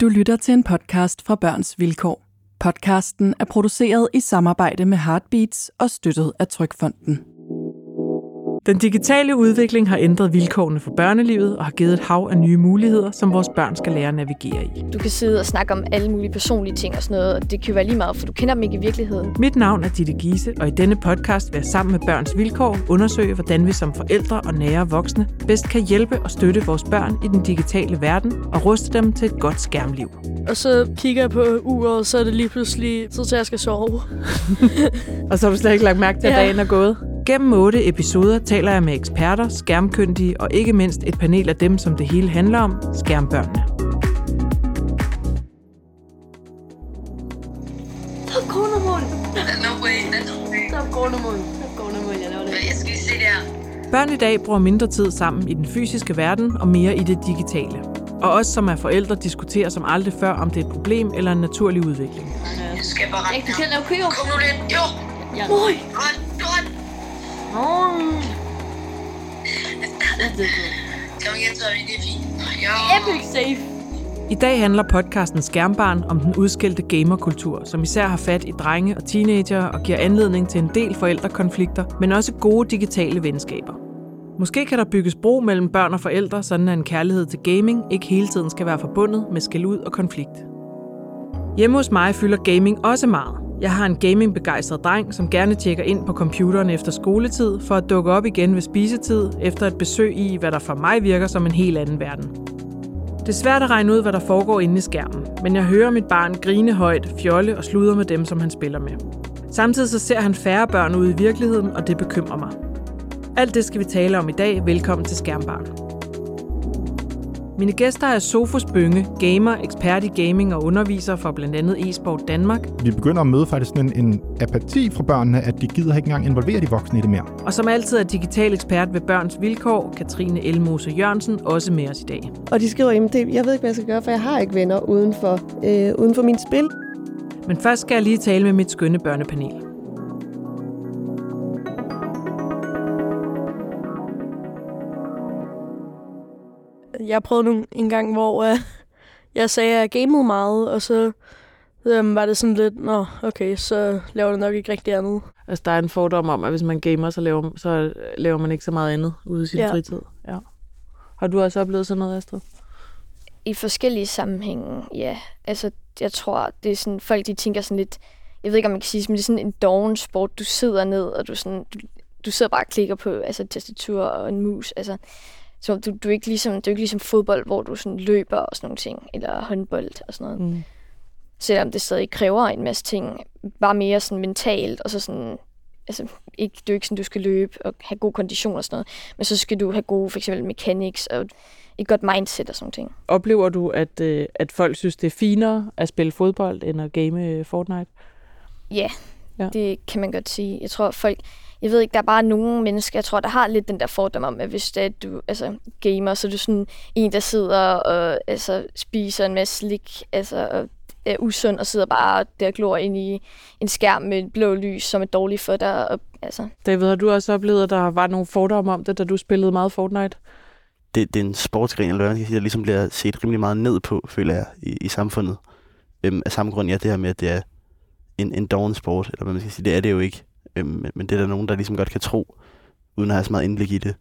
Du lytter til en podcast fra Børns Vilkår. Podcasten er produceret i samarbejde med Heartbeats og støttet af Trykfonden. Den digitale udvikling har ændret vilkårene for børnelivet og har givet et hav af nye muligheder, som vores børn skal lære at navigere i. Du kan sidde og snakke om alle mulige personlige ting og sådan noget, og det kan jo være lige meget, for du kender dem ikke i virkeligheden. Mit navn er Ditte Giese, og i denne podcast vil jeg sammen med Børns Vilkår undersøge, hvordan vi som forældre og nære voksne bedst kan hjælpe og støtte vores børn i den digitale verden og ruste dem til et godt skærmliv. Og så kigger jeg på uret, så er det lige pludselig tid til, at jeg skal sove. og så har du slet ikke lagt mærke til, at ja. dagen er gået? Gennem otte episoder taler jeg med eksperter, skærmkyndige og ikke mindst et panel af dem, som det hele handler om, skærmbørnene. Cornermål! No way, no way. Jeg laver det. Jeg skal lige se der. Børn i dag bruger mindre tid sammen i den fysiske verden og mere i det digitale. Og os som er forældre diskuterer som aldrig før, om det er et problem eller en naturlig udvikling. Jeg skal bare rette. du kan lave køer. Kom nu lidt. Jo. Ja. Nøj! Run, run. Nøj! Kom igen, så det er fint. Jo. Epic safe. I dag handler podcasten Skærmbarn om den udskældte gamerkultur, som især har fat i drenge og teenagere og giver anledning til en del forældrekonflikter, men også gode digitale venskaber. Måske kan der bygges bro mellem børn og forældre, sådan at en kærlighed til gaming ikke hele tiden skal være forbundet med skæld ud og konflikt. Hjemme hos mig fylder gaming også meget. Jeg har en gamingbegejstret dreng, som gerne tjekker ind på computeren efter skoletid, for at dukke op igen ved spisetid, efter et besøg i, hvad der for mig virker som en helt anden verden. Det er svært at regne ud, hvad der foregår inde i skærmen, men jeg hører mit barn grine højt, fjolle og sludre med dem, som han spiller med. Samtidig så ser han færre børn ude i virkeligheden, og det bekymrer mig. Alt det skal vi tale om i dag. Velkommen til Skærmbarn. Mine gæster er Sofus Bønge, gamer, ekspert i gaming og underviser for blandt andet eSport Danmark. Vi begynder at møde faktisk sådan en, en apati fra børnene, at de gider ikke engang involvere de voksne i det mere. Og som altid er digital ekspert ved Børns Vilkår, Katrine Elmose Jørgensen, også med os i dag. Og de skriver, at jeg ved ikke, hvad jeg skal gøre, for jeg har ikke venner uden for, øh, uden for min spil. Men først skal jeg lige tale med mit skønne børnepanel. Jeg prøvede nogle, en gang, hvor uh, jeg sagde, at jeg gamede meget, og så um, var det sådan lidt, nå, okay, så laver det nok ikke rigtig andet. Altså, der er en fordom om, at hvis man gamer, så laver, så laver man ikke så meget andet ude i sin ja. fritid. Ja. Har du også oplevet sådan noget, Astrid? I forskellige sammenhænge, ja. Altså, jeg tror, det er sådan, folk de tænker sådan lidt, jeg ved ikke, om man kan sige, men det er sådan en doven sport. Du sidder ned, og du, sådan, du, du sidder bare og klikker på altså, tastatur og en mus. Altså, så du, du er ikke ligesom, det er ikke ligesom fodbold, hvor du sådan løber og sådan nogle ting, eller håndbold og sådan noget. Mm. Selvom det stadig kræver en masse ting, bare mere sådan mentalt, og så sådan, altså, ikke, det er ikke sådan, du skal løbe og have god kondition og sådan noget, men så skal du have gode, for eksempel mechanics og et godt mindset og sådan ting. Oplever du, at, øh, at folk synes, det er finere at spille fodbold, end at game øh, Fortnite? Ja, ja, det kan man godt sige. Jeg tror, folk, jeg ved ikke, der er bare nogle mennesker, jeg tror, der har lidt den der fordom om, at hvis det er, du altså, gamer, så er du sådan en, der sidder og altså, spiser en masse slik, altså, og er usund og sidder bare der glor ind i en skærm med blå lys, som er dårligt for dig. Og, altså. David, har du også oplevet, at der var nogle fordomme om det, da du spillede meget Fortnite? Det, det er en sportsgren, eller hvad der ligesom bliver set rimelig meget ned på, føler jeg, i, i samfundet. Øhm, af samme grund, ja, det her med, at det er en, en doven sport, eller hvad man skal sige, det er det jo ikke. Øhm, men det er der nogen, der ligesom godt kan tro, uden at have så meget indblik i det.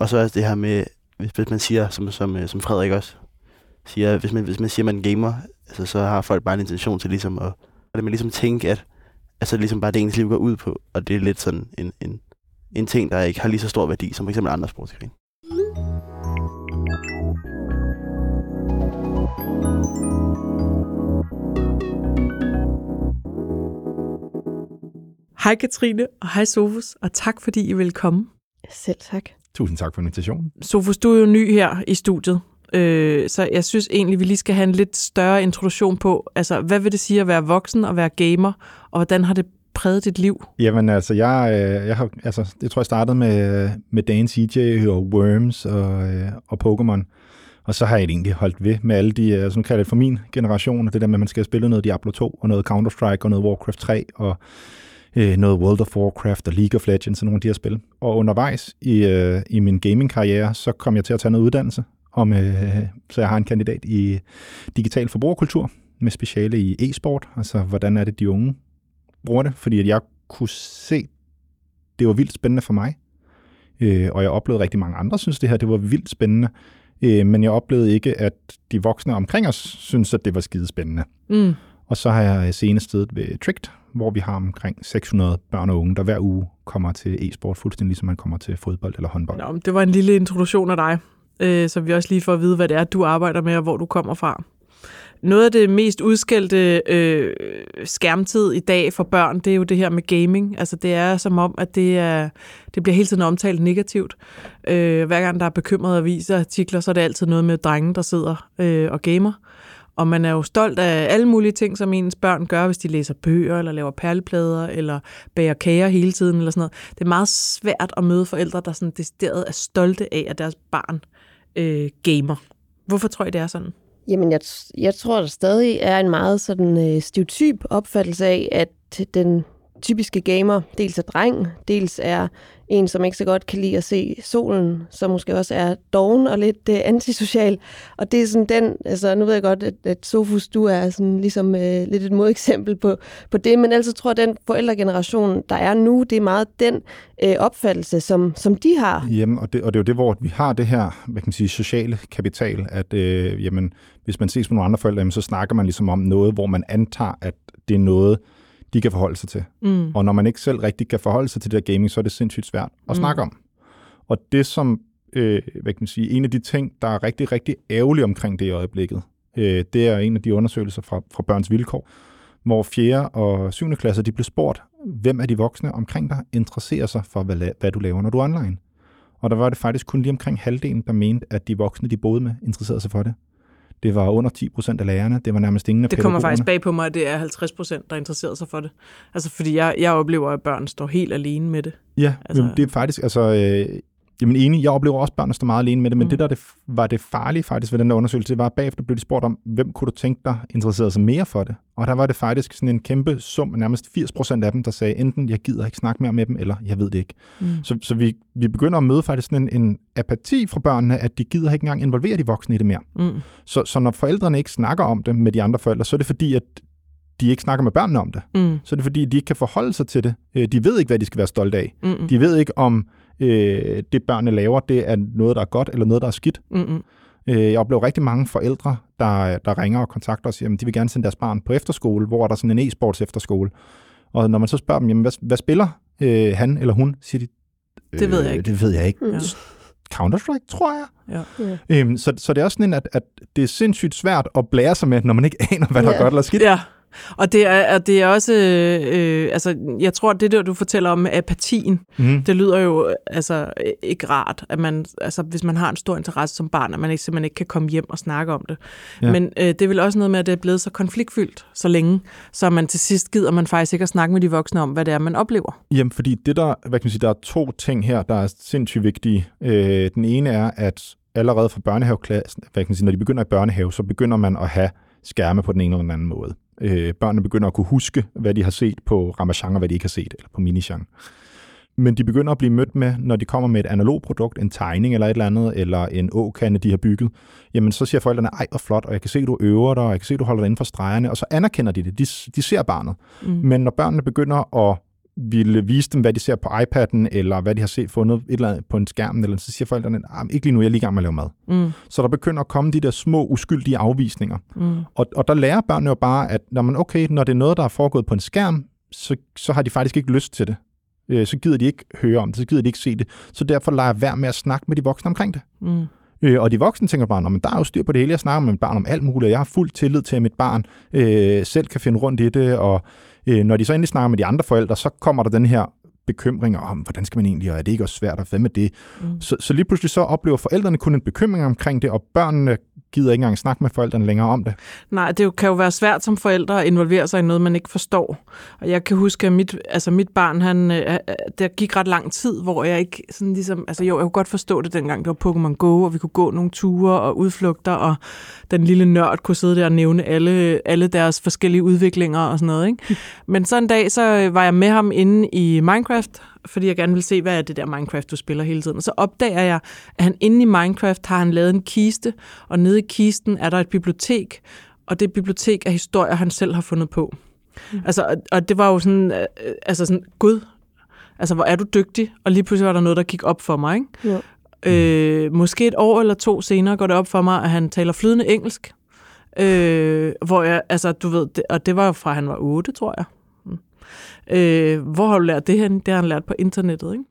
Og så også det her med, hvis, hvis man siger, som, som, øh, som Frederik også siger, hvis man, hvis man siger, at man gamer, altså, så har folk bare en intention til ligesom at, at man ligesom tænke, at altså, ligesom bare det ens liv går ud på, og det er lidt sådan en, en, en ting, der ikke har lige så stor værdi som for eksempel andre sportsgrene. Hej Katrine, og hej Sofus, og tak fordi I vil komme. Selv tak. Tusind tak for invitationen. Sofus, du er jo ny her i studiet, øh, så jeg synes egentlig, vi lige skal have en lidt større introduktion på, altså hvad vil det sige at være voksen og være gamer, og hvordan har det præget dit liv? Jamen altså, jeg, øh, jeg har, altså, det tror jeg startede med, med Dan CJ og Worms og, øh, og Pokémon. Og så har jeg egentlig holdt ved med alle de, øh, sådan kalder det for min generation, det der med, at man skal spille noget Diablo 2, og noget Counter-Strike, og noget Warcraft 3, og øh, noget World of Warcraft og League of Legends og nogle af de her spil. Og undervejs i, øh, i min gaming-karriere, så kom jeg til at tage noget uddannelse, om, øh, så jeg har en kandidat i digital forbrugerkultur med speciale i e-sport, altså hvordan er det, de unge bruger det, fordi at jeg kunne se, det var vildt spændende for mig, øh, og jeg oplevede rigtig mange andre synes det her, det var vildt spændende, øh, men jeg oplevede ikke, at de voksne omkring os synes, at det var skide spændende. Mm. Og så har jeg senest stedet ved Tricked, hvor vi har omkring 600 børn og unge, der hver uge kommer til e-sport, fuldstændig ligesom man kommer til fodbold eller håndbold. Nå, det var en lille introduktion af dig, øh, så vi også lige får at vide, hvad det er, du arbejder med, og hvor du kommer fra. Noget af det mest udskældte øh, skærmtid i dag for børn, det er jo det her med gaming. Altså det er som om, at det, er, det bliver hele tiden omtalt negativt. Øh, hver gang der er bekymrede aviser-artikler, så er det altid noget med drenge, der sidder øh, og gamer. Og man er jo stolt af alle mulige ting, som ens børn gør, hvis de læser bøger, eller laver perleplader, eller bager kager hele tiden, eller sådan noget. Det er meget svært at møde forældre, der sådan decideret er stolte af, at deres barn øh, gamer. Hvorfor tror I, det er sådan? Jamen, jeg, jeg tror, der stadig er en meget sådan øh, stereotyp opfattelse af, at den typiske gamer dels er dreng, dels er en, som ikke så godt kan lide at se solen, som måske også er doven og lidt øh, antisocial. Og det er sådan den, altså nu ved jeg godt, at, at Sofus, du er sådan ligesom øh, lidt et modeksempel på, på det, men altså tror jeg, den forældregeneration, der er nu, det er meget den øh, opfattelse, som, som de har. Jamen, og det, og det er jo det, hvor vi har det her, hvad kan man sige, sociale kapital, at øh, jamen, hvis man ses med nogle andre forældre, jamen, så snakker man ligesom om noget, hvor man antager, at det er noget, de kan forholde sig til. Mm. Og når man ikke selv rigtig kan forholde sig til det der gaming, så er det sindssygt svært at Mm. snakke om. Og det som, øh, hvad kan man sige, en af de ting, der er rigtig, rigtig ærgerlig omkring det i øjeblikket, øh, det er en af de undersøgelser fra, fra Børns Vilkår, hvor 4. og 7. klasse, de blev spurgt, hvem af de voksne omkring dig interesserer sig for, hvad, la- hvad du laver, når du er online. Og der var det faktisk kun lige omkring halvdelen, der mente, at de voksne, de boede med, interesserede sig for det. Det var under 10 procent af lærerne. Det var nærmest ingen af Det kommer faktisk bag på mig, at det er 50 procent, der interesserer sig for det. Altså, fordi jeg, jeg oplever, at børn står helt alene med det. Ja, altså, det er faktisk, altså, øh, jamen enig, jeg oplever også børn, der står meget alene med det, men Mm. det, der det, var det farlige faktisk ved den der undersøgelse, det var, at bagefter blev de spurgt om, hvem kunne du tænke dig interesserede sig mere for det? Og der var det faktisk sådan en kæmpe sum, nærmest 80 procent af dem, der sagde, enten jeg gider ikke snakke mere med dem, eller jeg ved det ikke. Mm. Så, så vi, vi begynder at møde faktisk sådan en, en apati fra børnene, at de gider ikke engang involvere de voksne i det mere. Mm. Så, så når forældrene ikke snakker om det med de andre forældre, så er det fordi, at de ikke snakker med børnene om det. Mm. Så er det fordi, de ikke kan forholde sig til det. Øh, De ved ikke, hvad de skal være stolte af. Mm. De ved ikke, om øh, det børnene laver, det er noget, der er godt, eller noget, der er skidt. Mm. Øh, jeg oplever rigtig mange forældre, der, der ringer og kontakter os, jamen de vil gerne sende deres barn på efterskole, hvor der er sådan en e-sports efterskole. Og når man så spørger dem, jamen hvad, hvad spiller øh, han eller hun, siger de, Det ved jeg ikke. Det ved jeg ikke. Ja. Counter-Strike, tror jeg. Ja. Ja. Øhm, så, så det er også sådan, en, at, at det er sindssygt svært at blære sig med, når man ikke aner, hvad der Ja. er godt eller skidt. Ja, og det er, og det er også, øh, altså, jeg tror, det der, du fortæller om apatien, Mm. det lyder jo altså ikke rart, at man, altså, hvis man har en stor interesse som barn, at man ikke, simpelthen ikke kan komme hjem og snakke om det. Ja. Men øh, det er vel også noget med, at det er blevet så konfliktfyldt så længe, så man til sidst gider man faktisk ikke at snakke med de voksne om, hvad det er, man oplever. Jamen, fordi det der, hvad kan man sige, der er to ting her, der er sindssygt vigtige. Øh, den ene er, at allerede fra børnehaveklassen, hvad kan man sige, når de begynder i børnehave, så begynder man at have skærme på den ene eller den anden måde. Øh, børnene begynder at kunne huske, hvad de har set på Ramachan, og hvad de ikke har set, eller på Minichan. Men de begynder at blive mødt med, når de kommer med et analog produkt, en tegning eller et eller andet, eller en åkande, de har bygget, jamen så siger forældrene, ej, hvor flot, og jeg kan se, du øver dig, og jeg kan se, du holder dig inden for stregerne, og så anerkender de det. De, de ser barnet. Mm. Men når børnene begynder at ville vise dem, hvad de ser på iPad'en, eller hvad de har set fundet et eller andet på en skærm, eller så siger forældrene, ah, ikke lige nu, jeg er lige i gang med at lave mad. Mm. Så der begynder at komme de der små, uskyldige afvisninger. Mm. Og, og der lærer børnene jo bare, at når man, okay, når det er noget, der er foregået på en skærm, så, så har de faktisk ikke lyst til det. Øh, så gider de ikke høre om det, så gider de ikke se det. Så derfor lader jeg være med at snakke med de voksne omkring det. Mm. Øh, og de voksne tænker bare, men der er jo styr på det hele. Jeg snakker med mit barn om alt muligt, og jeg har fuld tillid til, at mit barn øh, selv kan finde rundt i det. Og øh, når de så endelig snakker med de andre forældre, så kommer der den her bekymring om, hvordan skal man egentlig, og er det ikke også svært, og hvad med det? Mm. Så, så lige pludselig så oplever forældrene kun en bekymring omkring det, og børnene gider ikke engang snakke med forældrene længere om det. Nej, det kan jo være svært som forældre at involvere sig i noget, man ikke forstår. Og jeg kan huske, at mit, altså mit barn, han, øh, der gik ret lang tid, hvor jeg ikke sådan ligesom... Altså jo, jeg kunne godt forstå det dengang, det var Pokémon Go, og vi kunne gå nogle ture og udflugter, og den lille nørd kunne sidde der og nævne alle, alle deres forskellige udviklinger og sådan noget. Ikke? Men så en dag, så øh, var jeg med ham inde i Minecraft, fordi jeg gerne vil se, hvad er det der Minecraft, du spiller hele tiden. Og så opdager jeg, at han inde i Minecraft har han lavet en kiste, og nede i kisten er der et bibliotek, og det bibliotek er historier, han selv har fundet på. Mm. Altså, og, det var jo sådan, øh, altså sådan, gud, altså hvor er du dygtig? Og lige pludselig var der noget, der gik op for mig, ikke? Ja. Øh, måske et år eller to senere går det op for mig, at han taler flydende engelsk. Øh, hvor jeg, altså du ved, det, og det var jo fra han var 8, tror jeg. Øh, hvor har du lært det her? Det har han lært på internettet, ikke?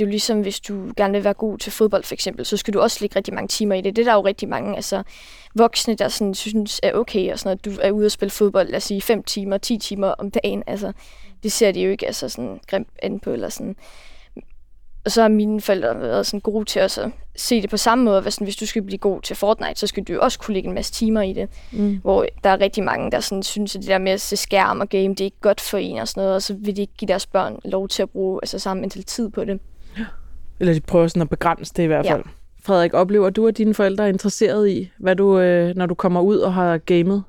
det er jo ligesom, hvis du gerne vil være god til fodbold for eksempel, så skal du også lægge rigtig mange timer i det. Det er der jo rigtig mange altså, voksne, der sådan, synes er okay, og sådan, at du er ude og spille fodbold, lad os sige, 5 timer, 10 timer om dagen. Altså, det ser de jo ikke altså, sådan grimt an på. Eller sådan. Og så har mine forældre været sådan gode til at se det på samme måde. Hvis, hvis du skal blive god til Fortnite, så skal du jo også kunne lægge en masse timer i det. Mm. Hvor der er rigtig mange, der sådan synes, at det der med at se skærm og game, det er ikke godt for en og sådan noget. Og så vil de ikke give deres børn lov til at bruge altså, samme mental tid på det. Eller de prøver sådan at begrænse det i hvert Ja. fald. Frederik, oplever du, at dine forældre er interesseret i, hvad du, øh, når du kommer ud og har gamet?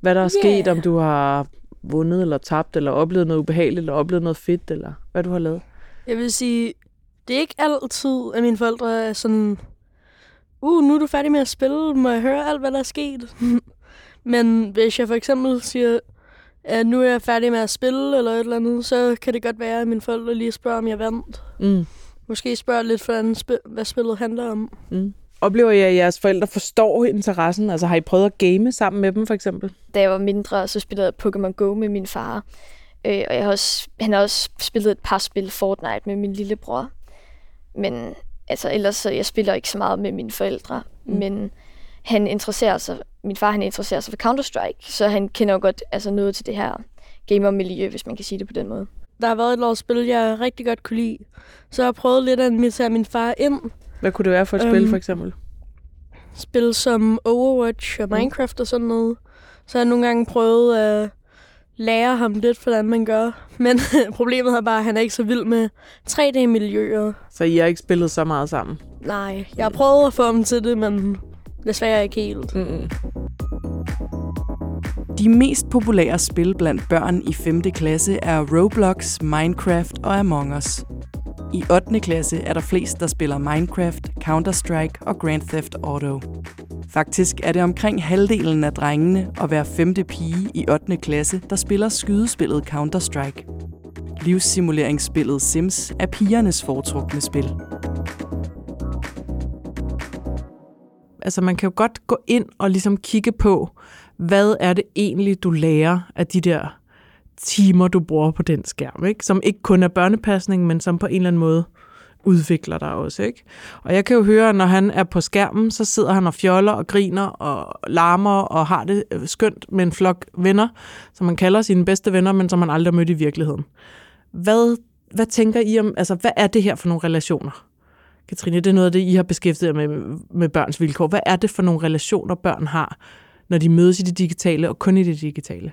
Hvad der er Ja. sket, om du har vundet eller tabt, eller oplevet noget ubehageligt, eller oplevet noget fedt, eller hvad du har lavet? Jeg vil sige, det er ikke altid, at mine forældre er sådan, uh, nu er du færdig med at spille, må jeg høre alt, hvad der er sket? Men hvis jeg for eksempel siger, at nu er jeg færdig med at spille, eller et eller andet, så kan det godt være, at mine forældre lige spørger, om jeg vandt. Mm. Måske spørger lidt, hvordan sp- hvad spillet handler om. Mm. Oplever I, at jeres forældre forstår interessen? Altså har I prøvet at game sammen med dem, for eksempel? Da jeg var mindre, så spillede jeg Pokémon Go med min far. Øh, og jeg har også, han har også spillet et par spil Fortnite med min lillebror. Men altså, ellers så jeg spiller ikke så meget med mine forældre. Mm. Men han interesserer sig, min far han interesserer sig for Counter-Strike, så han kender jo godt altså, noget til det her gamer-miljø, hvis man kan sige det på den måde. Der har været et års spil, jeg rigtig godt kunne lide. Så jeg har prøvet lidt at invitere min far ind. Hvad kunne det være for et spil, Øhm, for eksempel? Spil som Overwatch og Minecraft og sådan noget. Så har jeg nogle gange prøvet at lære ham lidt, hvordan man gør. Men problemet er bare, at han er ikke så vild med 3D-miljøer. Så I har ikke spillet så meget sammen? Nej, jeg har prøvet at få ham til det, men desværre ikke helt. Mm-mm. De mest populære spil blandt børn i 5. klasse er Roblox, Minecraft og Among Us. I 8. klasse er der flest, der spiller Minecraft, Counter-Strike og Grand Theft Auto. Faktisk er det omkring halvdelen af drengene og hver femte pige i 8. klasse, der spiller skydespillet Counter-Strike. Livssimuleringsspillet Sims er pigernes foretrukne spil. Altså man kan jo godt gå ind og ligesom kigge på, hvad er det egentlig, du lærer af de der timer, du bruger på den skærm, ikke? Som ikke kun er børnepasning, men som på en eller anden måde udvikler dig også, ikke? Og jeg kan jo høre, at når han er på skærmen, så sidder han og fjoller og griner og larmer og har det øh, skønt med en flok venner, som man kalder sine bedste venner, men som man aldrig har mødt i virkeligheden. Hvad, hvad tænker I om, altså hvad er det her for nogle relationer? Katrine, det er noget af det, I har beskæftiget med, med børns vilkår. Hvad er det for nogle relationer, børn har, når de mødes i det digitale og kun i det digitale?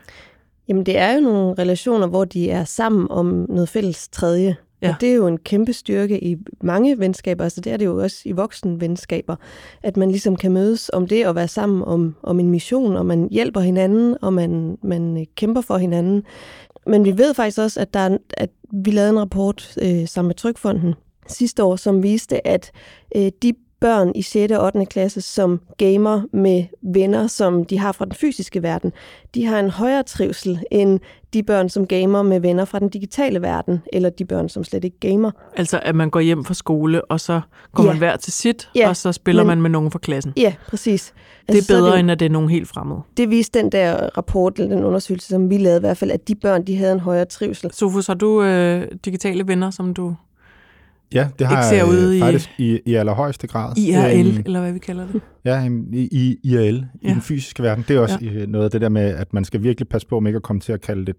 Jamen, det er jo nogle relationer, hvor de er sammen om noget fælles tredje. Ja. Og det er jo en kæmpe styrke i mange venskaber, altså det er det jo også i voksne venskaber, at man ligesom kan mødes om det og være sammen om, om en mission, og man hjælper hinanden, og man, man øh, kæmper for hinanden. Men vi ved faktisk også, at, der er, at vi lavede en rapport øh, sammen med Trykfonden sidste år, som viste, at øh, de børn i 6. og 8. klasse, som gamer med venner, som de har fra den fysiske verden, de har en højere trivsel end de børn, som gamer med venner fra den digitale verden, eller de børn, som slet ikke gamer. Altså, at man går hjem fra skole, og så går Ja. man hver til sit, Ja, og så spiller men- man med nogen fra klassen. Ja, præcis. Det er så bedre, det, end at det er nogen helt fremmede. det viste den der rapport, eller den undersøgelse, som vi lavede i hvert fald, at de børn, de havde en højere trivsel. Sofus, har du øh, digitale venner, som du Ja, det har Ikke ser jeg ude øh, i- faktisk i, i allerhøjeste grad. IRL, Øhm, eller hvad vi kalder det? Ja, i, i IRL, ja. i den fysiske verden. Det er også ja. noget af det der med, at man skal virkelig passe på, om ikke at komme til at kalde det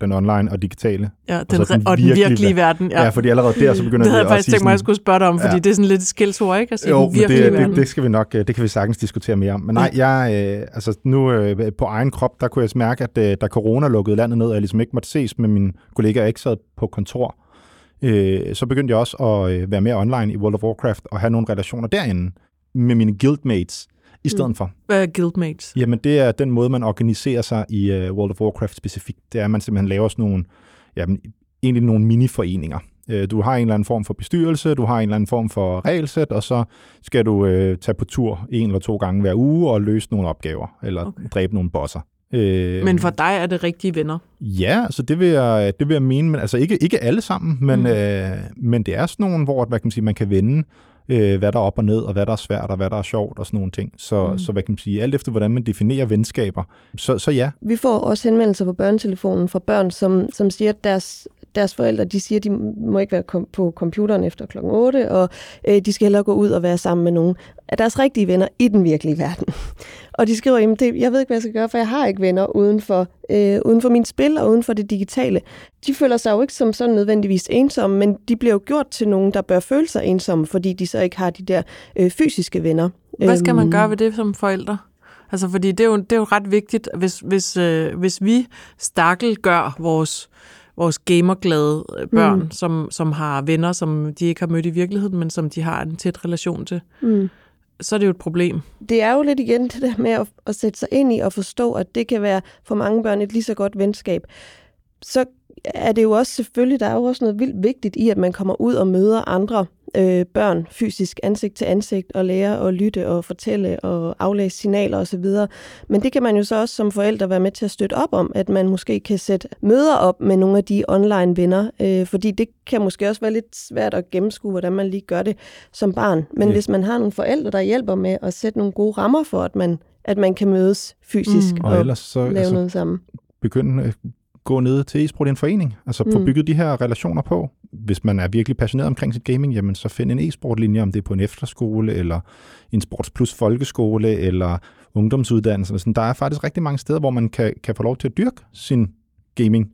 den online og digitale. Ja, den, den og den virkelige virkelige ver- verden. Ja, Ja. fordi allerede der, så begynder det havde jeg faktisk tænkt mig, at jeg skulle spørge dig om, fordi Ja. det er sådan lidt et skældsord, ikke? Altså, Jo, den virkelige det, verden. det, det skal vi nok, øh, det kan vi sagtens diskutere mere om. Men nej, jeg, øh, altså nu øh, på egen krop, der kunne jeg mærke, at øh, da corona lukkede landet ned, og jeg ligesom ikke måtte ses med mine kollegaer, jeg ikke sad på kontor, øh, så begyndte jeg også at øh, være mere online i World of Warcraft og have nogle relationer derinde med mine guildmates. i stedet mm. for. Hvad er guildmates? Jamen, det er den måde, man organiserer sig i uh, World of Warcraft specifikt. Det er, at man simpelthen laver sådan nogle, jamen, egentlig nogle mini-foreninger. Uh, du har en eller anden form for bestyrelse, du har en eller anden form for regelsæt, og så skal du uh, tage på tur en eller to gange hver uge og løse nogle opgaver, eller okay. dræbe nogle bosser. Øh, men for dig er det rigtige venner? Ja, altså det vil jeg, det vil jeg mene, men altså ikke, ikke alle sammen, men, mm. øh, men det er sådan nogle, hvor hvad kan man, sige, man kan vende, øh, hvad der er op og ned, og hvad der er svært, og hvad der er sjovt, og sådan nogle ting. Så, mm. så hvad kan man sige, alt efter hvordan man definerer venskaber, så, så ja. Vi får også henvendelser på børnetelefonen fra børn, som, som siger, at deres deres forældre, de siger, de må ikke være kom- på computeren efter klokken 8, og øh, de skal hellere gå ud og være sammen med nogen af deres rigtige venner i den virkelige verden. Og de skriver, at jeg ved ikke, hvad jeg skal gøre, for jeg har ikke venner uden for, øh, uden for min spil og uden for det digitale. De føler sig jo ikke som sådan nødvendigvis ensomme, men de bliver jo gjort til nogen, der bør føle sig ensomme, fordi de så ikke har de der øh, fysiske venner. Hvad skal man øhm. gøre ved det som forældre? Altså, fordi det er jo, det er jo ret vigtigt, hvis, hvis, øh, hvis vi stakkel gør vores vores gamerglade øh, børn, mm. som, som har venner, som de ikke har mødt i virkeligheden, men som de har en tæt relation til, mm. så er det jo et problem. Det er jo lidt igen det der med at, at sætte sig ind i og forstå, at det kan være for mange børn et lige så godt venskab. Så er det jo også selvfølgelig, der er jo også noget vildt vigtigt i, at man kommer ud og møder andre øh, børn fysisk ansigt til ansigt og lære at lytte og fortælle og aflæse signaler osv. Men det kan man jo så også som forældre være med til at støtte op om, at man måske kan sætte møder op med nogle af de online venner, øh, fordi det kan måske også være lidt svært at gennemskue, hvordan man lige gør det som barn. Men ja. hvis man har nogle forældre, der hjælper med at sætte nogle gode rammer for, at man, at man kan mødes fysisk mm. og, og ellers så, lave altså, noget sammen. Begynde gå ned til e-sport i en forening. Altså mm. få bygget de her relationer på. Hvis man er virkelig passioneret omkring sit gaming, jamen så find en e-sportlinje, om det er på en efterskole, eller en sports plus folkeskole, eller ungdomsuddannelse. Sådan. Der er faktisk rigtig mange steder, hvor man kan, kan få lov til at dyrke sin gaming.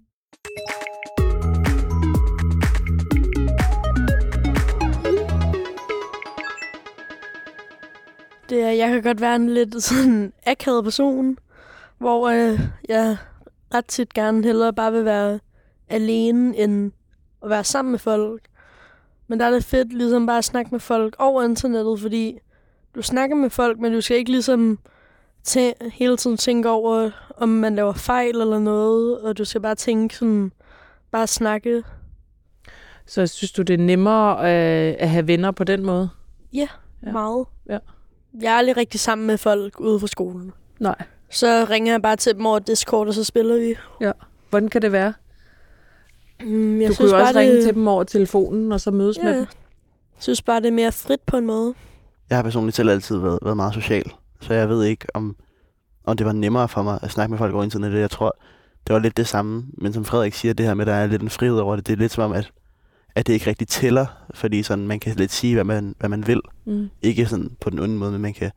Det er, jeg kan godt være en lidt sådan akavet person, hvor øh, jeg ret tit gerne hellere bare vil være alene, end at være sammen med folk. Men der er det fedt ligesom bare at snakke med folk over internettet, fordi du snakker med folk, men du skal ikke ligesom tæ- hele tiden tænke over, om man laver fejl eller noget, og du skal bare tænke sådan, bare snakke. Så synes du, det er nemmere øh, at have venner på den måde? Ja, ja. meget. Ja. Jeg er aldrig rigtig sammen med folk ude fra skolen. Nej. Så ringer jeg bare til dem over Discord, og så spiller vi. Ja. Hvordan kan det være? Mm, jeg du synes kunne jo også ringe det... til dem over telefonen, og så mødes ja. med dem. Jeg synes bare, det er mere frit på en måde. Jeg har personligt selv altid været, været meget social, så jeg ved ikke, om, om det var nemmere for mig at snakke med folk over internettet. Jeg tror, det var lidt det samme, men som Frederik siger, det her med, at der er lidt en frihed over det, det er lidt som om, at, at det ikke rigtig tæller, fordi sådan, man kan lidt sige, hvad man, hvad man vil. Mm. Ikke sådan på den onde måde, men man kan,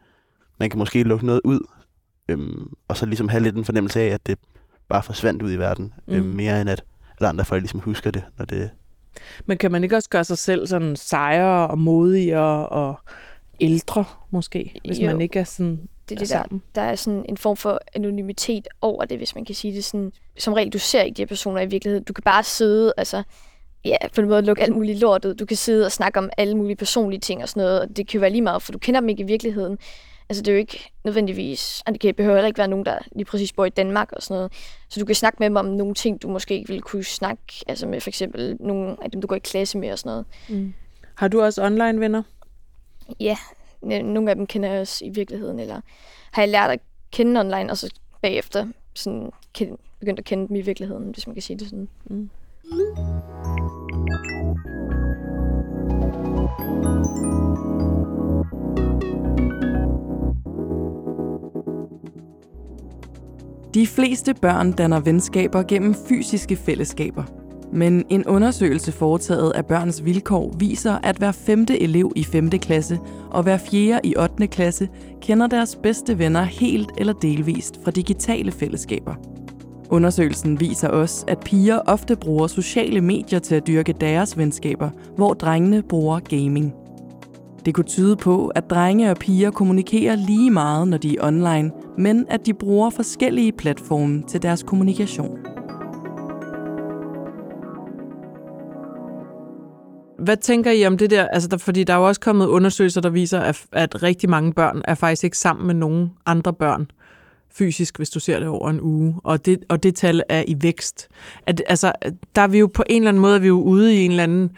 man kan måske lukke noget ud, Øhm, og så ligesom have lidt en fornemmelse af, at det bare forsvandt ud i verden, mm. øhm, mere end at, at andre folk ligesom husker det, når det... Men kan man ikke også gøre sig selv sådan sejere og modige og, og ældre, måske, hvis jo. man ikke er sådan det er det der, der er sådan en form for anonymitet over det, hvis man kan sige det sådan. Som regel, du ser ikke de her personer i virkeligheden. Du kan bare sidde, altså, ja, på en måde lukke alt muligt lort ud. Du kan sidde og snakke om alle mulige personlige ting og sådan noget, og det kan jo være lige meget, for du kender dem ikke i virkeligheden. Altså det er jo ikke nødvendigvis, og det kan behøver heller ikke være nogen, der lige præcis bor i Danmark og sådan noget. Så du kan snakke med dem om nogle ting, du måske ikke ville kunne snakke, altså med for eksempel nogle af dem, du går i klasse med og sådan noget. Mm. Har du også online venner? Ja, nogle af dem kender jeg også i virkeligheden, eller har jeg lært at kende online, og så bagefter sådan, begyndt at kende dem i virkeligheden, hvis man kan sige det sådan. Mm. De fleste børn danner venskaber gennem fysiske fællesskaber. Men en undersøgelse foretaget af børns vilkår viser, at hver femte elev i 5. klasse og hver fjerde i 8. klasse kender deres bedste venner helt eller delvist fra digitale fællesskaber. Undersøgelsen viser også, at piger ofte bruger sociale medier til at dyrke deres venskaber, hvor drengene bruger gaming. Det kunne tyde på, at drenge og piger kommunikerer lige meget, når de er online, men at de bruger forskellige platforme til deres kommunikation. hvad tænker I om det der? Altså, der, fordi der er jo også kommet undersøgelser, der viser, at, at rigtig mange børn er faktisk ikke sammen med nogen andre børn fysisk, hvis du ser det over en uge, og det, og det tal er i vækst. At, altså, der er vi jo på en eller anden måde, er vi jo ude i en eller anden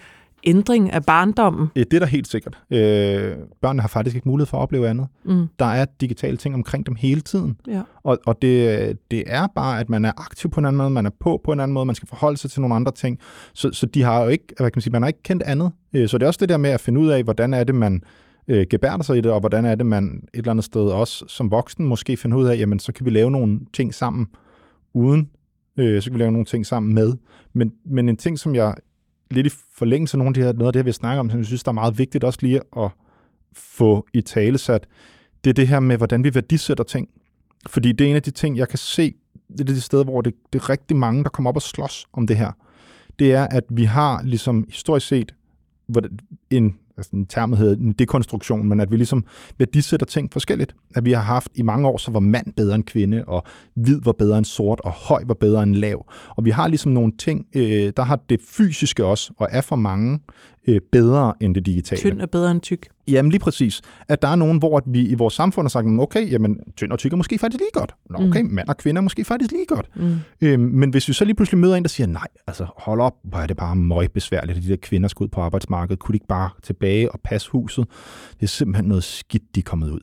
ændring af barndommen. Det er da helt sikkert. Øh, børnene har faktisk ikke mulighed for at opleve andet. Mm. Der er digitale ting omkring dem hele tiden. Ja. Og, og det, det er bare, at man er aktiv på en anden måde, man er på på en anden måde, man skal forholde sig til nogle andre ting. Så, så de har jo ikke, hvad kan man sige, man har ikke kendt andet. Øh, Så det er også det der med at finde ud af, hvordan er det, man øh, gebærder sig i det, og hvordan er det, man et eller andet sted også som voksen måske finder ud af, jamen så kan vi lave nogle ting sammen uden, øh, så kan vi lave nogle ting sammen med. Men, men en ting, som jeg lidt i forlængelse af nogle af de her, noget af det her, vi snakker om, som jeg synes, der er meget vigtigt også lige at få i tale sat, det er det her med, hvordan vi værdisætter ting. Fordi det er en af de ting, jeg kan se, det er det sted, hvor det, det er rigtig mange, der kommer op og slås om det her. Det er, at vi har ligesom historisk set en, altså en term hedder en dekonstruktion, men at vi ligesom værdisætter ting forskelligt. At vi har haft i mange år, så var mand bedre end kvinde, og hvid var bedre end sort, og høj var bedre end lav. Og vi har ligesom nogle ting, øh, der har det fysiske også, og er for mange øh, bedre end det digitale. Tynd er bedre end tyk. Jamen lige præcis. At der er nogen, hvor vi i vores samfund har sagt, okay, jamen tynd og tyk er måske faktisk lige godt. Nå, okay, mm. mand og kvinde er måske faktisk lige godt. Mm. Øhm, men hvis vi så lige pludselig møder en, der siger, nej, altså hold op, hvor er det bare møg besværligt, at de der kvinder skal ud på arbejdsmarkedet. Kunne de ikke bare tilbage og passe huset? Det er simpelthen noget skidt, de er kommet ud.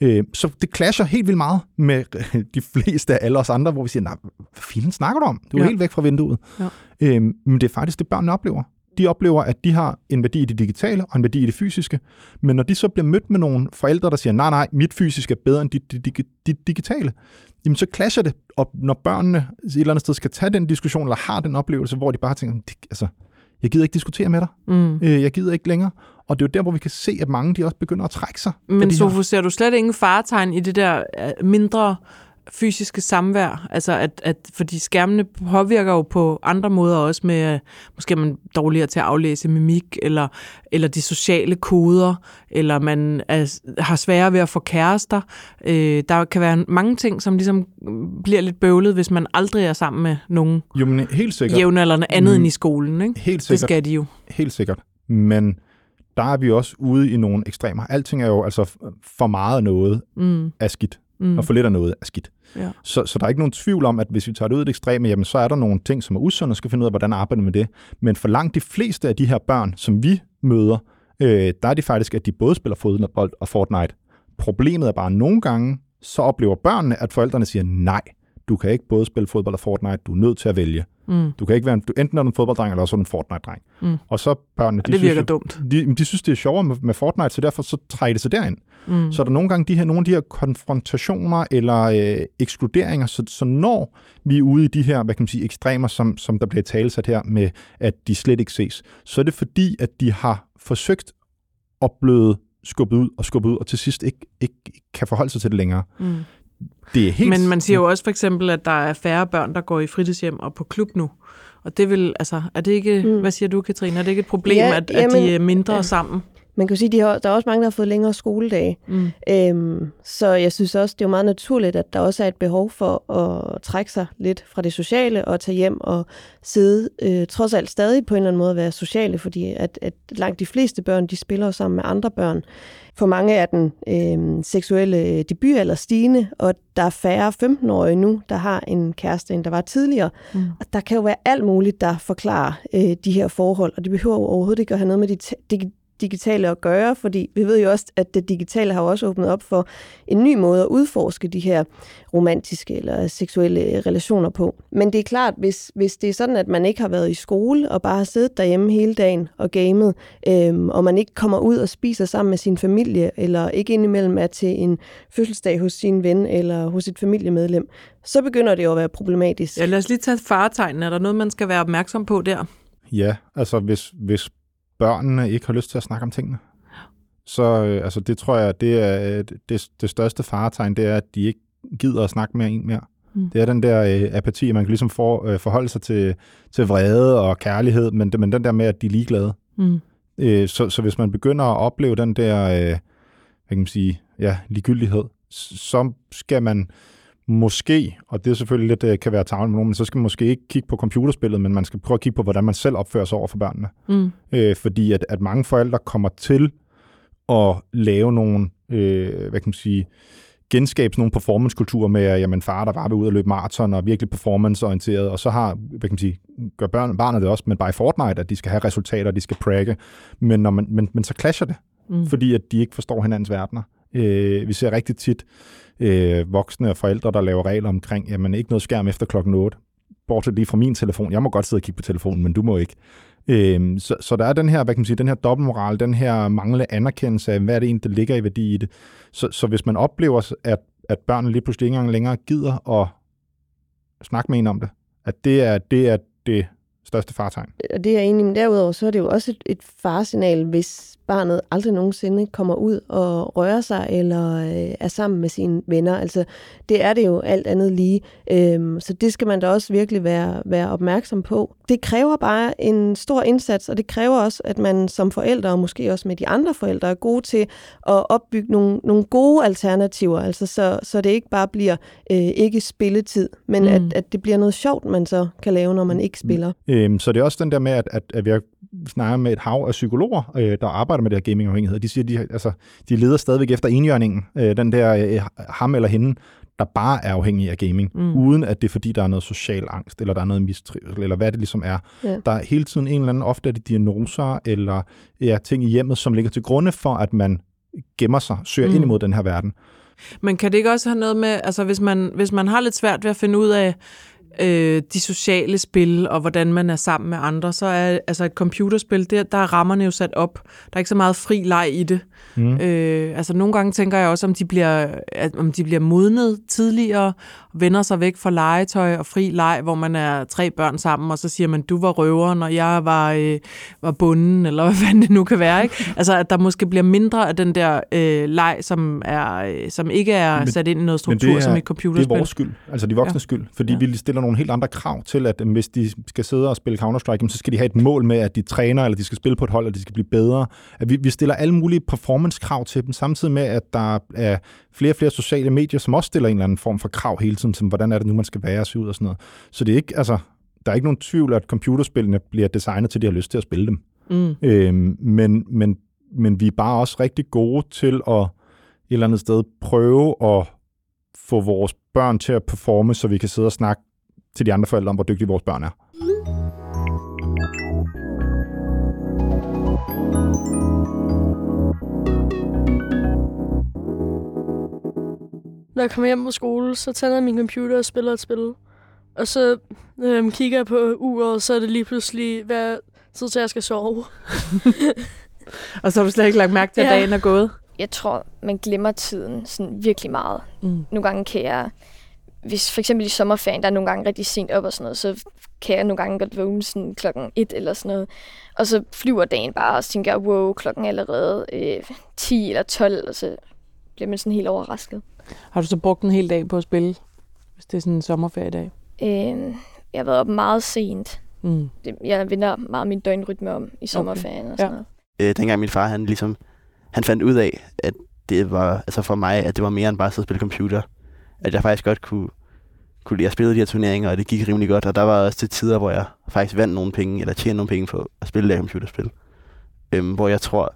Øh, så det clasher helt vildt meget med de fleste af alle os andre, hvor vi siger, nej, hvad fanden snakker du om? Du er Ja. helt væk fra vinduet. Ja. Øhm, men det er faktisk det, børnene oplever. De oplever, at de har en værdi i det digitale og en værdi i det fysiske. Men når de så bliver mødt med nogle forældre, der siger, nej, nej, mit fysiske er bedre end dit, dit, dit, dit digitale, jamen så clasher det. Og når børnene et eller andet sted skal tage den diskussion, eller har den oplevelse, hvor de bare tænker, altså, jeg gider ikke diskutere med dig. Mm. Øh, jeg gider ikke længere. Og det er jo der, hvor vi kan se, at mange de også begynder at trække sig. Men Sofus, ser du slet ingen faretegn i det der øh, mindre fysiske samvær? Altså, at, at, fordi skærmene påvirker jo på andre måder også med, øh, måske er man dårligere til at aflæse mimik, eller, eller de sociale koder, eller man er, har sværere ved at få kærester. Øh, der kan være mange ting, som ligesom bliver lidt bøvlet, hvis man aldrig er sammen med nogen Jo, men helt sikkert. jævnaldrende andet Mm. end i skolen. Ikke? Helt Det sikkert. skal de jo. Helt sikkert. Men der er vi også ude i nogle ekstremer. Alting er jo altså for meget noget Mm. er skidt, Mm. og for lidt af noget er skidt. Ja. Så, så der er ikke nogen tvivl om, at hvis vi tager det ud i det ekstreme, jamen så er der nogle ting, som er usunde, og skal finde ud af, hvordan arbejde med det. Men for langt de fleste af de her børn, som vi møder, øh, der er det faktisk, at de både spiller fodbold og Fortnite. Problemet er bare, at nogle gange, så oplever børnene, at forældrene siger, nej, du kan ikke både spille fodbold og Fortnite, du er nødt til at vælge. Mm. Du kan ikke være en, du, enten er du en fodbolddreng, eller også er du en Fortnite-dreng. Mm. Og så børnene, Og det virker synes, dumt. de, de synes, det er sjovere med, med Fortnite, så derfor så trækker det sig derind. Mm. Så er der nogle gange de her, nogle af de her konfrontationer eller øh, ekskluderinger, så, så når vi er ude i de her, hvad kan man sige, ekstremer, som, som der bliver talsat her med, at de slet ikke ses, så er det fordi, at de har forsøgt at blive skubbet ud og skubbet ud, og til sidst ikke, ikke kan forholde sig til det længere. Mm. Det er helt... Men man siger jo også for eksempel, at der er færre børn, der går i fritidshjem og på klub nu. Og det vil, altså, er det ikke, mm. hvad siger du, Katrine, er det ikke et problem, Ja, at, at de jamen, er mindre ja. sammen? Man kan jo sige, at de har, der er også mange, der har fået længere skoledage. Mm. Øhm, så jeg synes også, det er jo meget naturligt, at der også er et behov for at trække sig lidt fra det sociale og tage hjem og sidde øh, trods alt stadig på en eller anden måde at være sociale, fordi at, at langt de fleste børn, de spiller sammen med andre børn. For mange er den øh, seksuelle debut eller stigende, og der er færre 15-årige nu, der har en kæreste, end der var tidligere. Mm. Og der kan jo være alt muligt, der forklarer øh, de her forhold, og det behøver jo overhovedet ikke at have noget med de dig- digitale at gøre, fordi vi ved jo også, at det digitale har også åbnet op for en ny måde at udforske de her romantiske eller seksuelle relationer på. Men det er klart, hvis, hvis det er sådan, at man ikke har været i skole og bare har siddet derhjemme hele dagen og gamet, øhm, og man ikke kommer ud og spiser sammen med sin familie, eller ikke indimellem er til en fødselsdag hos sin ven eller hos et familiemedlem, så begynder det jo at være problematisk. Ja, lad os lige tage faretegnen. Er der noget, man skal være opmærksom på der? Ja, altså hvis, hvis børnene ikke har lyst til at snakke om tingene, så øh, altså det tror jeg, det er øh, det, det største faretegn, det er, at de ikke gider at snakke med en mere. Mm. Det er den der øh, apati, man kan ligesom for, øh, forholde sig til, til vrede og kærlighed, men, det, men den der med, at de er ligeglade. Mm. Øh, så, så hvis man begynder at opleve den der, øh, hvad kan man sige, ja, ligegyldighed, så skal man måske, og det er selvfølgelig lidt, øh, kan være tavlen med nogen, men så skal man måske ikke kigge på computerspillet, men man skal prøve at kigge på, hvordan man selv opfører sig over for børnene. Mm. Øh, fordi at, at mange forældre kommer til at lave nogle, øh, hvad kan man sige, genskabe nogle performancekulturer med, at jamen, far, der var ved ud at løbe maraton og virkelig performanceorienteret, og så har, hvad kan man sige, gør børn, barnet det også, men bare i Fortnite, at de skal have resultater, de skal pragge, men, når man, men, men så clasher det, Mm. fordi at de ikke forstår hinandens verdener. Øh, vi ser rigtig tit øh, voksne og forældre, der laver regler omkring, jamen ikke noget skærm efter klokken 8, bortset lige fra min telefon. Jeg må godt sidde og kigge på telefonen, men du må ikke. Øh, så, så der er den her, hvad kan man sige, den her dobbeltmoral, den her manglende anerkendelse af, hvad er det egentlig, der ligger i værdi i det. Så, så hvis man oplever, at, at børnene lige pludselig ikke engang længere gider at snakke med en om det, at det er det, er det største fartegn. og det er egentlig, men med. Derudover så er det jo også et, et faresignal, hvis barnet aldrig nogensinde kommer ud og rører sig eller øh, er sammen med sine venner. Altså, det er det jo alt andet lige. Øhm, så det skal man da også virkelig være, være opmærksom på. Det kræver bare en stor indsats, og det kræver også, at man som forældre, og måske også med de andre forældre, er gode til at opbygge nogle, nogle gode alternativer, altså så, så det ikke bare bliver øh, ikke spilletid, men Mm. mm. at, at det bliver noget sjovt, man så kan lave, når man ikke spiller. Øhm, så det er også den der med, at, at, at vi har snakket med et hav af psykologer, øh, der arbejder med det her gamingafhængighed. De siger, de, altså, de leder stadigvæk efter enhjørningen. Øh, den der øh, ham eller hende, der bare er afhængig af gaming, Mm. uden at det er fordi, der er noget social angst, eller der er noget mistrivsel, eller hvad det ligesom er. Ja. Der er hele tiden en eller anden, ofte er det diagnoser, eller ja, ting i hjemmet, som ligger til grunde for, at man gemmer sig, søger mm. ind imod den her verden. Men kan det ikke også have noget med, altså hvis man, hvis man har lidt svært ved at finde ud af øh, de sociale spil, og hvordan man er sammen med andre, så er altså et computerspil, der, der er rammerne jo sat op. Der er ikke så meget fri leg i det. Mm. Øh, altså nogle gange tænker jeg også, om de bliver, at, om de bliver modnet tidligere, vender sig væk fra legetøj og fri leg, hvor man er tre børn sammen, og så siger man, du var røveren, og jeg var, øh, var bunden, eller hvad fanden det nu kan være. Ikke? Altså at der måske bliver mindre af den der øh, leg, som, er, øh, som ikke er Men- sat ind i noget struktur, det er- som et Det computerspil. er vores skyld, altså de voksnes Ja. skyld, fordi Ja. vi stiller nogle helt andre krav til, at hvis de skal sidde og spille Counter-Strike, så skal de have et mål med, at de træner, eller de skal spille på et hold, eller de skal blive bedre. At vi, vi stiller alle mulige performance-krav til dem, samtidig med, at der er flere og flere sociale medier, som også stiller en eller anden form for krav hele tiden, som hvordan er det nu, man skal være og se ud og sådan noget. Så det er ikke, altså, der er ikke nogen tvivl, at computerspillene bliver designet til, at de har lyst til at spille dem. Mm. Øhm, men, men, men vi er bare også rigtig gode til at et eller andet sted prøve at få vores børn til at performe, så vi kan sidde og snakke til de andre forældre om, hvor dygtige vores børn er. Når jeg kommer hjem fra skole, så tænder jeg min computer og spiller et spil. Og så øhm, kigger jeg på uret, så er det lige pludselig, hvad tid til, jeg skal sove. Og så har du slet ikke lagt mærke til, at Ja. dagen er gået. Jeg tror, man glemmer tiden sådan virkelig meget. Mm. Nogle gange kan jeg, hvis for eksempel i sommerferien, der er nogle gange rigtig sent op og sådan noget, så kan jeg nogle gange godt vågne sådan klokken et eller sådan noget. Og så flyver dagen bare, og så tænker jeg, wow, klokken er allerede øh, 10 eller 12, og så bliver man sådan helt overrasket. Har du så brugt en hel dag på at spille, hvis det er sådan en sommerferiedag? Øh, jeg har været op meget sent. Mm. Jeg vender meget min døgnrytme om i sommerferien og sådan Ja. noget. øh, dengang min far, han ligesom, han fandt ud af, at det var, altså for mig, at det var mere end bare at sidde og spille computer. At jeg faktisk godt kunne, kunne lide at spille de her turneringer, og det gik rimelig godt. Og der var også til tider, hvor jeg faktisk vandt nogle penge, eller tjente nogle penge på at spille det her computerspil. Øhm, hvor jeg tror,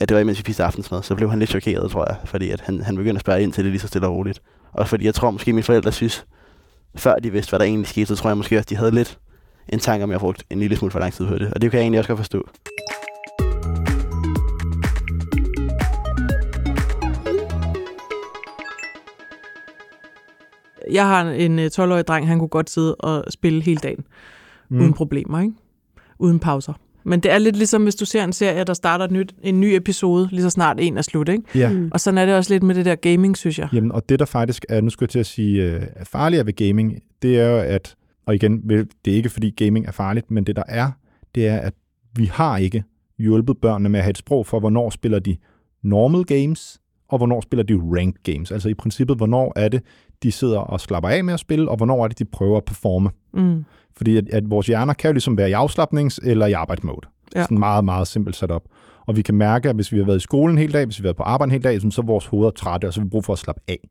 at det var imens vi spiste aftensmad, så blev han lidt chokeret, tror jeg, fordi at han, han begyndte at spørge ind til det lige så stille og roligt. Og fordi jeg tror måske, mine forældre synes, før de vidste, hvad der egentlig skete, så tror jeg måske også, de havde lidt en tanke om, at jeg brugte en lille smule for lang tid på det. Og det kan jeg egentlig også godt forstå. Jeg har en øh, 12-årig dreng, han kunne godt sidde og spille hele dagen, mm. uden problemer, ikke? Uden pauser. Men det er lidt ligesom, hvis du ser en serie, der starter et nyt, en ny episode, lige så snart en er slut, ikke? Ja. Mm. Og sådan er det også lidt med det der gaming, synes jeg. Jamen, og det der faktisk er, nu skal jeg til at sige, øh, er farligere ved gaming, det er jo, at, og igen, det er ikke fordi gaming er farligt, men det der er, det er, at vi har ikke hjulpet børnene med at have et sprog for, hvornår spiller de normal games, og hvornår spiller de ranked games. Altså i princippet, hvornår er det, de sidder og slapper af med at spille, og hvornår er det, de prøver at performe. Mm. Fordi at, at vores hjerner kan jo ligesom være i afslappnings- eller i arbejdsmode. Ja. Sådan meget, meget simpelt sat op. Og vi kan mærke, at hvis vi har været i skolen en hel dag, hvis vi har været på arbejde en hel dag, så er vores hoveder trætte, og så har vi brug for at slappe af.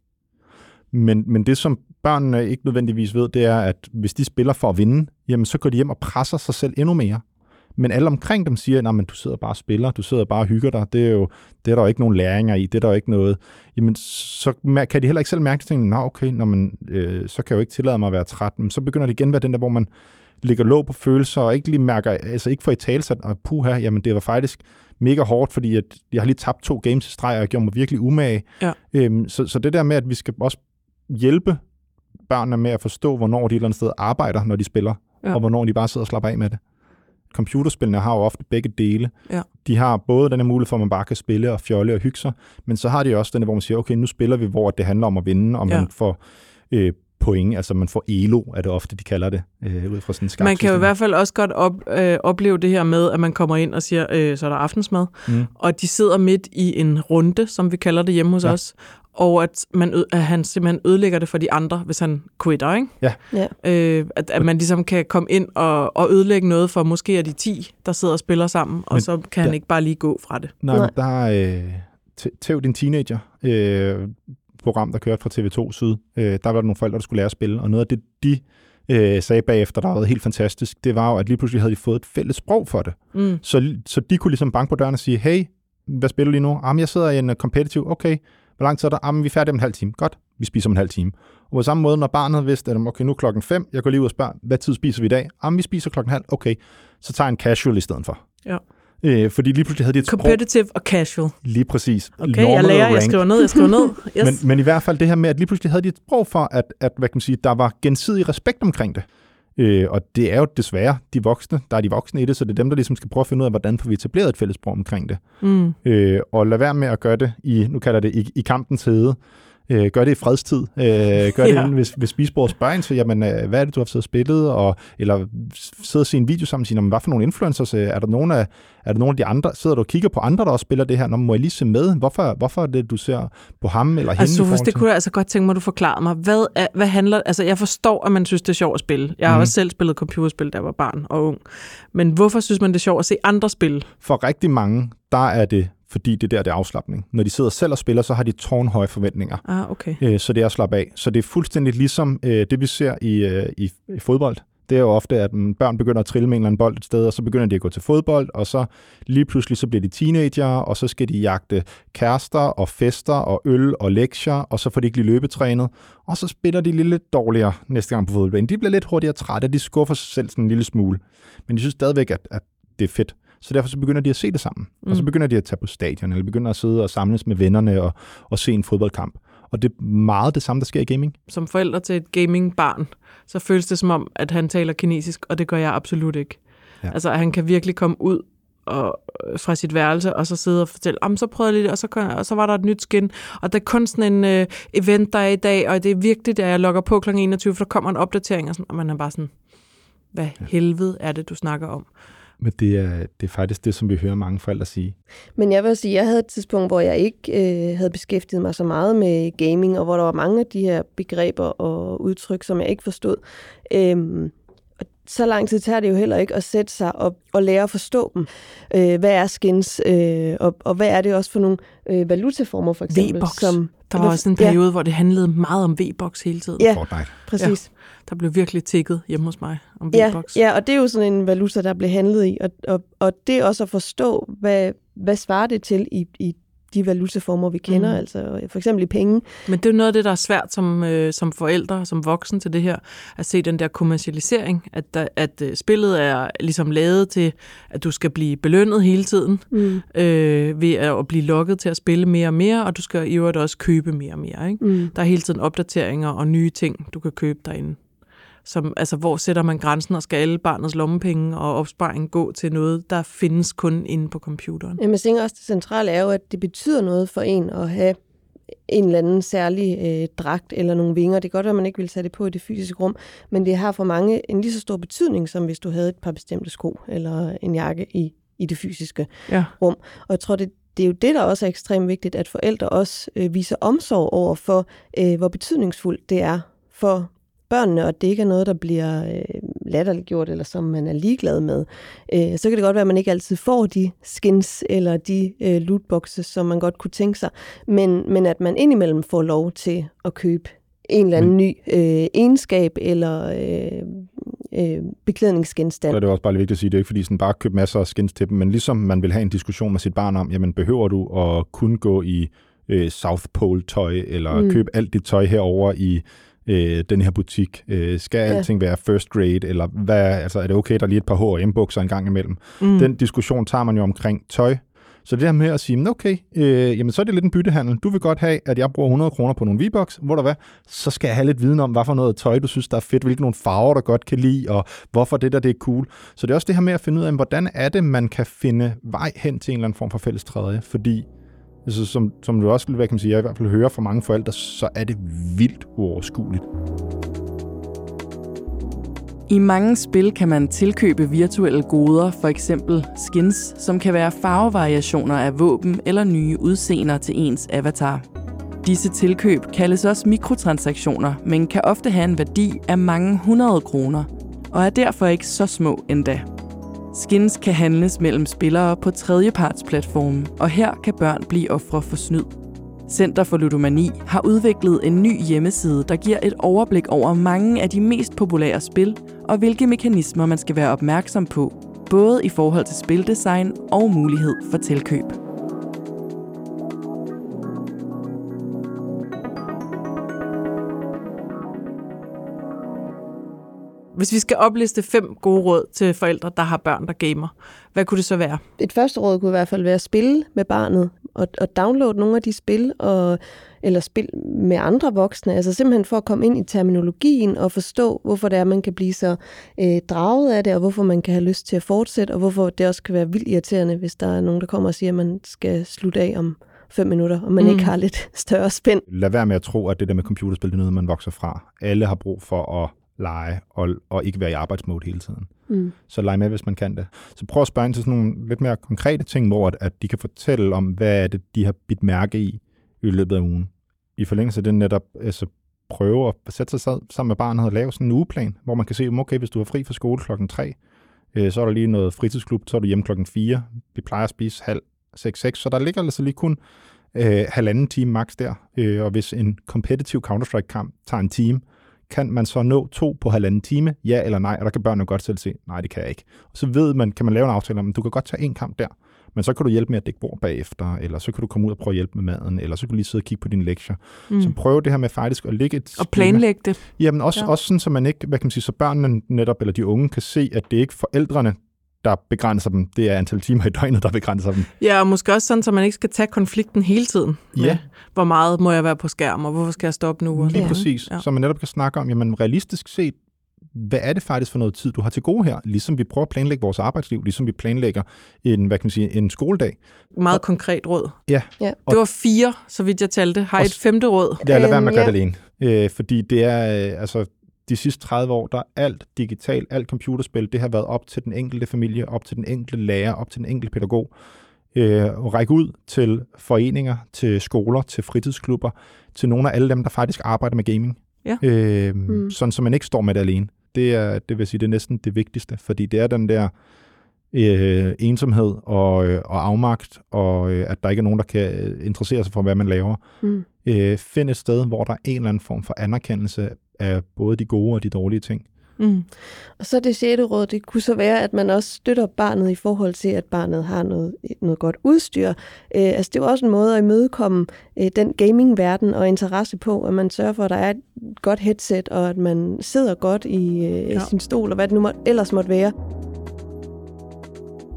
Men, men det, som børnene ikke nødvendigvis ved, det er, at hvis de spiller for at vinde, jamen så går de hjem og presser sig selv endnu mere. Men alle omkring dem siger, at du sidder bare og spiller, du sidder bare og hygger dig, det er, jo, det er der jo ikke nogen læringer i, det er der jo ikke noget. Jamen, så kan de heller ikke selv mærke, at nå okay, når man, øh, så kan jeg jo ikke tillade mig at være træt. Men så begynder det igen at være den der, hvor man ligger låg på følelser, og ikke lige mærker, altså ikke får i talsat, og puha, jamen det var faktisk mega hårdt, fordi at jeg har lige tabt to games i streg, og jeg gjorde mig virkelig umage. Ja. Øhm, så, så det der med, at vi skal også hjælpe børnene med at forstå, hvornår de et eller andet sted arbejder, når de spiller, ja. og hvornår de bare sidder og slapper af med det. Computerspillene har jo ofte begge dele. Ja. De har både den her mulighed for, at man bare kan spille og fjolle og hygge sig, men så har de også den, hvor man siger, okay, nu spiller vi, hvor det handler om at vinde, og ja. man får øh, point, altså man får elo, er det ofte, de kalder det, øh, ud fra sådan en Man kan jo i hvert fald også godt op, øh, opleve det her med, at man kommer ind og siger, øh, så er der aftensmad, mm. og de sidder midt i en runde, som vi kalder det hjemme hos ja. os, og at, man, at han simpelthen ødelægger det for de andre, hvis han quitter, ikke? Ja. ja. Øh, at, at man ligesom kan komme ind og, og ødelægge noget for måske er de 10, der sidder og spiller sammen, og Men så kan han ikke bare lige gå fra det. Nej, Nej. der er øh, Tæv din teenager, øh, program, der kørte fra TV2 Syd. Øh, der var der nogle forældre, der skulle lære at spille, og noget af det, de øh, sagde bagefter, der var helt fantastisk, det var jo, at lige pludselig havde de fået et fælles sprog for det. Mm. Så, så de kunne ligesom banke på døren og sige, hey, hvad spiller du lige nu? Jamen, jeg sidder i en uh, competitive, okay. Hvor lang tid er der? Jamen, vi er færdige om en halv time. Godt, vi spiser om en halv time. Og på samme måde, når barnet vidste, at okay, nu er klokken 5, jeg går lige ud og spørger, hvad tid spiser vi i dag? Jamen, vi spiser klokken halv. Okay, så tager jeg en casual i stedet for. Ja. Øh, fordi lige pludselig havde de et Competitive sprog. og casual. Lige præcis. Okay, Normal jeg lærer, jeg skriver ned, jeg skriver ned. Yes. men, men i hvert fald det her med, at lige pludselig havde de et sprog for, at, at hvad kan man sige, der var gensidig respekt omkring det. Øh, og det er jo desværre de voksne, der er de voksne i det, så det er dem, der ligesom skal prøve at finde ud af, hvordan får vi etableret et fælles sprog omkring det. Mm. Øh, og lad være med at gøre det i, nu kalder det i, i kampens hede, Øh, gør det i fredstid. Øh, gør ja. det hvis, hvis spisbordet spørger ind til, jamen, øh, hvad er det, du har siddet og spillet? Og, eller sidder og se en video sammen og siger, hvad for nogle influencers? Øh, er der nogen af, er der nogle af de andre? Sidder du og kigger på andre, der også spiller det her? Nå, må jeg lige se med? Hvorfor, hvorfor er det, du ser på ham eller altså, hende? Altså, det kunne jeg altså godt tænke mig, at du forklarer mig. Hvad, er, hvad handler... Altså, jeg forstår, at man synes, det er sjovt at spille. Jeg har mm. også selv spillet computerspil, da jeg var barn og ung. Men hvorfor synes man, det er sjovt at se andre spille? For rigtig mange, der er det fordi det der det er afslappning. Når de sidder selv og spiller, så har de tårnhøje forventninger. Ah, okay. Øh, så det er at slappe af. Så det er fuldstændig ligesom øh, det, vi ser i, øh, i, i fodbold. Det er jo ofte, at børn begynder at trille med en eller anden bold et sted, og så begynder de at gå til fodbold, og så lige pludselig så bliver de teenager, og så skal de jagte kærester og fester og øl og lektier, og så får de ikke lige løbetrænet, og så spiller de lidt dårligere næste gang på fodboldbanen. De bliver lidt hurtigere trætte, de skuffer sig selv sådan en lille smule. Men de synes stadigvæk, at, at det er fedt. Så derfor så begynder de at se det sammen. Mm. Og så mm. begynder de at tage på stadion, eller begynder at sidde og samles med vennerne og, og se en fodboldkamp. Og det er meget det samme, der sker i gaming. Som forælder til et gamingbarn, så føles det som om, at han taler kinesisk, og det gør jeg absolut ikke. Ja. Altså, at han kan virkelig komme ud og, øh, fra sit værelse, og så sidde og fortælle, om så prøvede jeg lidt, og så, og så var der et nyt skin, og det er kun sådan en uh, event, der er i dag, og det er vigtigt, at jeg logger på kl. 21, for der kommer en opdatering, og, sådan, og man er bare sådan, hvad helvede er det, du snakker om? Men det er, det er faktisk det, som vi hører mange forældre sige. Men jeg vil sige, jeg havde et tidspunkt, hvor jeg ikke øh, havde beskæftiget mig så meget med gaming, og hvor der var mange af de her begreber og udtryk, som jeg ikke forstod. Øhm, og så lang tid tager det jo heller ikke at sætte sig op og lære at forstå dem. Øh, hvad er skins, øh, og, og hvad er det også for nogle øh, valutaformer, for eksempel? V-box. Som, der var også en periode, ja. hvor det handlede meget om V-box hele tiden. Ja, Fortnite. præcis. Ja. Der blev virkelig tækket hjemme hos mig om ja, V-box. Ja, og det er jo sådan en valuta, der blev handlet i. Og, og, og det er også at forstå, hvad, hvad svarer det til i, i de valutaformer, vi kender, mm. altså for eksempel i penge. Men det er noget af det, der er svært som, øh, som forældre, som voksen til det her, at se den der kommercialisering, at, der, at øh, spillet er ligesom lavet til, at du skal blive belønnet hele tiden, mm. øh, ved at, at blive lokket til at spille mere og mere, og du skal i øvrigt også købe mere og mere. Ikke? Mm. Der er hele tiden opdateringer og nye ting, du kan købe derinde som, altså, hvor sætter man grænsen, og skal alle barnets lommepenge og opsparing gå til noget, der findes kun inde på computeren? Jamen, jeg tænker også, det centrale er jo, at det betyder noget for en at have en eller anden særlig øh, dragt eller nogle vinger. Det kan godt at man ikke vil sætte det på i det fysiske rum, men det har for mange en lige så stor betydning, som hvis du havde et par bestemte sko eller en jakke i, i det fysiske ja. rum. Og jeg tror, det, det er jo det, der også er ekstremt vigtigt, at forældre også øh, viser omsorg over for, øh, hvor betydningsfuldt det er for børnene, og det ikke er noget, der bliver øh, latterliggjort, eller som man er ligeglad med, øh, så kan det godt være, at man ikke altid får de skins eller de øh, lootboxes, som man godt kunne tænke sig, men, men at man indimellem får lov til at købe en eller anden ny øh, egenskab eller øh, øh, beklædningsgenstand. Så er det også bare lige vigtigt at sige, det er ikke fordi sådan bare købe masser af skins til dem, men ligesom man vil have en diskussion med sit barn om, jamen behøver du at kun gå i øh, South Pole tøj, eller mm. købe alt dit tøj herover i øh, den her butik? Øh, skal ja. alting være first grade, eller hvad, altså, er det okay, der er lige et par H&M-bukser en gang imellem? Mm. Den diskussion tager man jo omkring tøj, så det her med at sige, okay, øh, jamen så er det lidt en byttehandel. Du vil godt have, at jeg bruger 100 kroner på nogle V-Bucks, hvor der hvad, så skal jeg have lidt viden om, hvad for noget tøj, du synes, der er fedt, hvilke nogle farver, der godt kan lide, og hvorfor det der, det er cool. Så det er også det her med at finde ud af, hvordan er det, man kan finde vej hen til en eller anden form for fælles træde, fordi altså, som, som du også hvad kan man sige, jeg i hvert fald hører fra mange forældre, så er det vildt uoverskueligt. I mange spil kan man tilkøbe virtuelle goder, for eksempel skins, som kan være farvevariationer af våben eller nye udseender til ens avatar. Disse tilkøb kaldes også mikrotransaktioner, men kan ofte have en værdi af mange hundrede kroner, og er derfor ikke så små endda. Skins kan handles mellem spillere på tredjepartsplatformen, og her kan børn blive ofre for snyd. Center for Ludomani har udviklet en ny hjemmeside, der giver et overblik over mange af de mest populære spil, og hvilke mekanismer man skal være opmærksom på, både i forhold til spildesign og mulighed for tilkøb. Hvis vi skal opliste fem gode råd til forældre, der har børn, der gamer, hvad kunne det så være? Et første råd kunne i hvert fald være at spille med barnet, og, og downloade nogle af de spil, og, eller spil med andre voksne. Altså simpelthen for at komme ind i terminologien og forstå, hvorfor det er, man kan blive så øh, draget af det, og hvorfor man kan have lyst til at fortsætte, og hvorfor det også kan være vildt irriterende, hvis der er nogen, der kommer og siger, at man skal slutte af om fem minutter, og man mm. ikke har lidt større spænd. Lad være med at tro, at det der med computerspil, det er noget, man vokser fra. Alle har brug for at lege og, og ikke være i arbejdsmode hele tiden. Mm. Så lege med, hvis man kan det. Så prøv at spørge ind til sådan nogle lidt mere konkrete ting, hvor at, at de kan fortælle om, hvad er det, de har bidt mærke i i løbet af ugen. I forlængelse af det netop altså, prøve at sætte sig sammen med barnet og lave sådan en ugeplan, hvor man kan se, okay, hvis du er fri fra skole klokken 3, øh, så er der lige noget fritidsklub, så er du hjemme klokken 4. Vi plejer at spise halv 6-6, så der ligger altså lige kun øh, halvanden time max der. Øh, og hvis en competitive Counter-Strike-kamp tager en time, kan man så nå to på halvanden time, ja eller nej, og der kan børnene godt selv se, nej, det kan jeg ikke. Og så ved man, kan man lave en aftale om, du kan godt tage en kamp der, men så kan du hjælpe med at dække bord bagefter, eller så kan du komme ud og prøve at hjælpe med maden, eller så kan du lige sidde og kigge på dine lektier. Mm. Så prøv det her med faktisk at lægge et... Og planlægge det. Jamen også, ja. også sådan, så man ikke, hvad kan man sige, så børnene netop, eller de unge kan se, at det er ikke forældrene, der begrænser dem. Det er antal timer i døgnet, der begrænser dem. Ja, og måske også sådan, så man ikke skal tage konflikten hele tiden. Med, Ja. Hvor meget må jeg være på skærm, og hvorfor skal jeg stoppe nu? Og Lige sådan. præcis. Ja. Så man netop kan snakke om, jamen realistisk set, hvad er det faktisk for noget tid, du har til gode her? Ligesom vi prøver at planlægge vores arbejdsliv, ligesom vi planlægger en, hvad kan man sige, en skoledag. Meget konkret råd. Ja, Ja. Det var fire, så vidt jeg talte. Har I et femte råd? det er lad være med at gøre Øhm, det alene. Øh, fordi det er, øh, altså, de sidste 30 år, der er alt digital, alt computerspil, det har været op til den enkelte familie, op til den enkelte lærer, op til den enkelte pædagog. Øh, og række ud til foreninger, til skoler, til fritidsklubber, til nogle af alle dem, der faktisk arbejder med gaming. Ja. Øh, Mm. mm. Sådan, så man ikke står med det alene. Det er, det vil sige, det er næsten det vigtigste, fordi det er den der øh, ensomhed og, øh, og afmagt, og øh, at der ikke er nogen, der kan øh, interessere sig for, hvad man laver. Mm. Øh, find et sted, hvor der er en eller anden form for anerkendelse af både de gode og de dårlige ting. Mm. Og så det sjette råd, det kunne så være, at man også støtter barnet i forhold til, at barnet har noget, noget godt udstyr. Øh, altså det er jo også en måde at imødekomme øh, den gamingverden og interesse på, at man sørger for, at der er et godt headset, og at man sidder godt i øh, ja. sin stol, og hvad det nu må, ellers måtte være.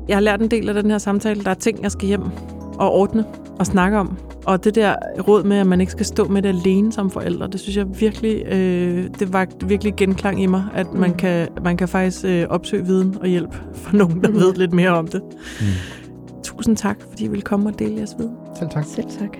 Jeg har lært en del af den her samtale. Der er ting, jeg skal hjem og ordne og snakke om. Og det der råd med, at man ikke skal stå med det alene som forældre, det synes jeg virkelig, øh, det var virkelig genklang i mig, at man, Mm. kan, man kan faktisk øh, opsøge viden og hjælp fra nogen, der ved lidt mere om det. Mm. Tusind tak, fordi I ville komme og dele jeres viden. Selv tak. Selv tak.